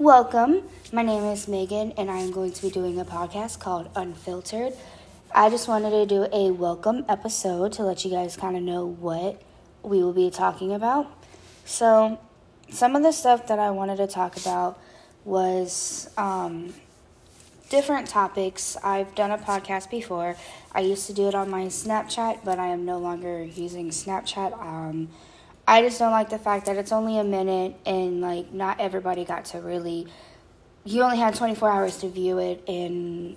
Welcome. My name is Megan, and I am going to be doing a podcast called Unfiltered. I just wanted to do a welcome episode to let you guys kind of know what we will be talking about. So, some of the stuff that I wanted to talk about was um, different topics. I've done a podcast before. I used to do it on my Snapchat, but I am no longer using Snapchat. Um, I just don't like the fact that it's only a minute and like not everybody got to really. You only had 24 hours to view it, and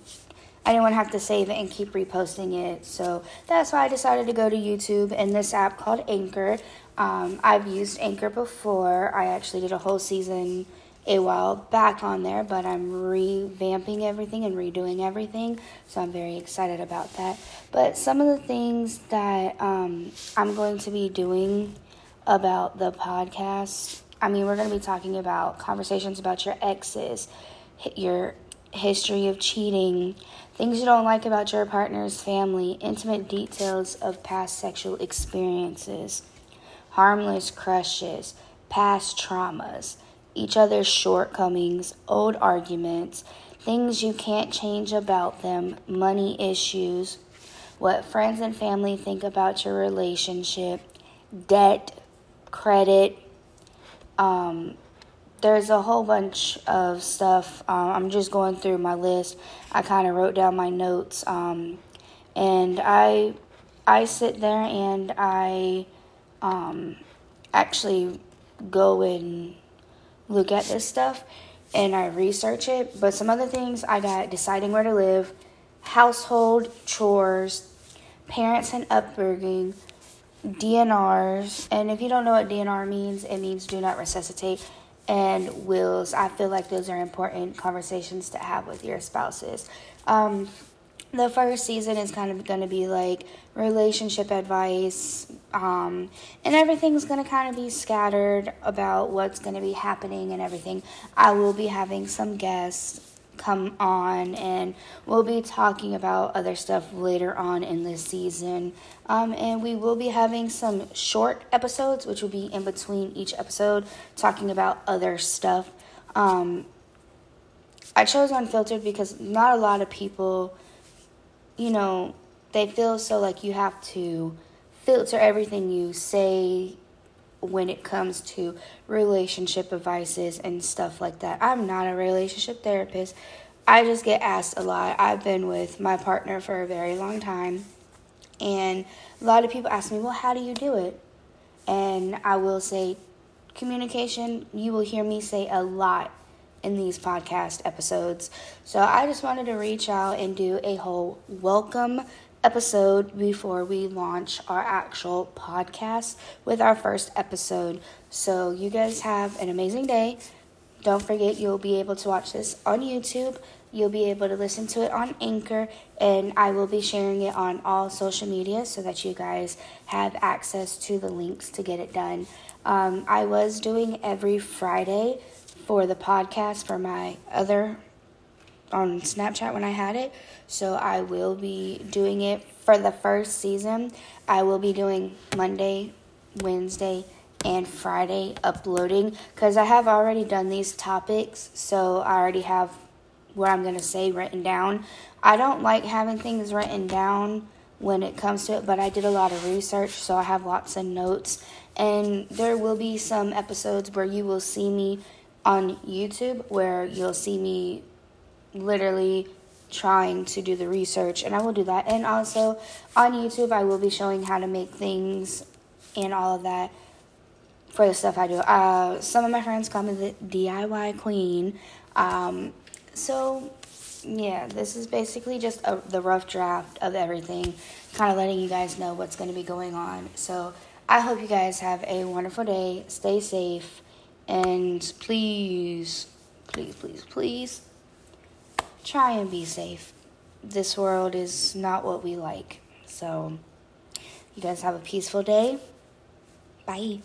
I didn't want to have to save it and keep reposting it. So that's why I decided to go to YouTube and this app called Anchor. Um, I've used Anchor before. I actually did a whole season a while back on there, but I'm revamping everything and redoing everything, so I'm very excited about that. But some of the things that um, I'm going to be doing about the podcast, I mean, we're going to be talking about conversations about your exes, your history of cheating, things you don't like about your partner's family, intimate details of past sexual experiences, harmless crushes, past traumas each other's shortcomings, old arguments, things you can't change about them, money issues, what friends and family think about your relationship, debt, credit. Um, there's a whole bunch of stuff. Um, I'm just going through my list. I kind of wrote down my notes, um, and I I sit there and I um, actually go and look at this stuff and I research it. But some other things I got deciding where to live, household chores, parents and upbringing, DNRs. And if you don't know what DNR means, it means do not resuscitate. And wills. I feel like those are important conversations to have with your spouses. Um, the first season is kind of going to be like relationship advice um, and everything's going to kind of be scattered about what's going to be happening and everything i will be having some guests come on and we'll be talking about other stuff later on in this season. Um, and we will be having some short episodes which will be in between each episode talking about other stuff. Um, i chose unfiltered because not a lot of people you know, they feel so like you have to filter everything you say when it comes to relationship advices and stuff like that. I'm not a relationship therapist. I just get asked a lot. I've been with my partner for a very long time, and a lot of people ask me, Well, how do you do it? And I will say, communication, you will hear me say a lot in these podcast episodes. So I just wanted to reach out and do a whole welcome episode before we launch our actual podcast with our first episode. So you guys have an amazing day. Don't forget you'll be able to watch this on YouTube. You'll be able to listen to it on Anchor, and I will be sharing it on all social media so that you guys have access to the links to get it done. Um, I was doing every Friday for the podcast for my other on Snapchat when I had it. So I will be doing it for the first season. I will be doing Monday, Wednesday, and Friday uploading because I have already done these topics. So I already have what I'm going to say written down. I don't like having things written down when it comes to it, but I did a lot of research, so I have lots of notes. And there will be some episodes where you will see me on YouTube where you'll see me literally trying to do the research, and I will do that. And also on YouTube, I will be showing how to make things and all of that for the stuff I do. Uh, some of my friends call me the DIY queen. Um, so, yeah, this is basically just a, the rough draft of everything, kind of letting you guys know what's going to be going on. So, I hope you guys have a wonderful day. Stay safe. And please, please, please, please try and be safe. This world is not what we like. So, you guys have a peaceful day. Bye.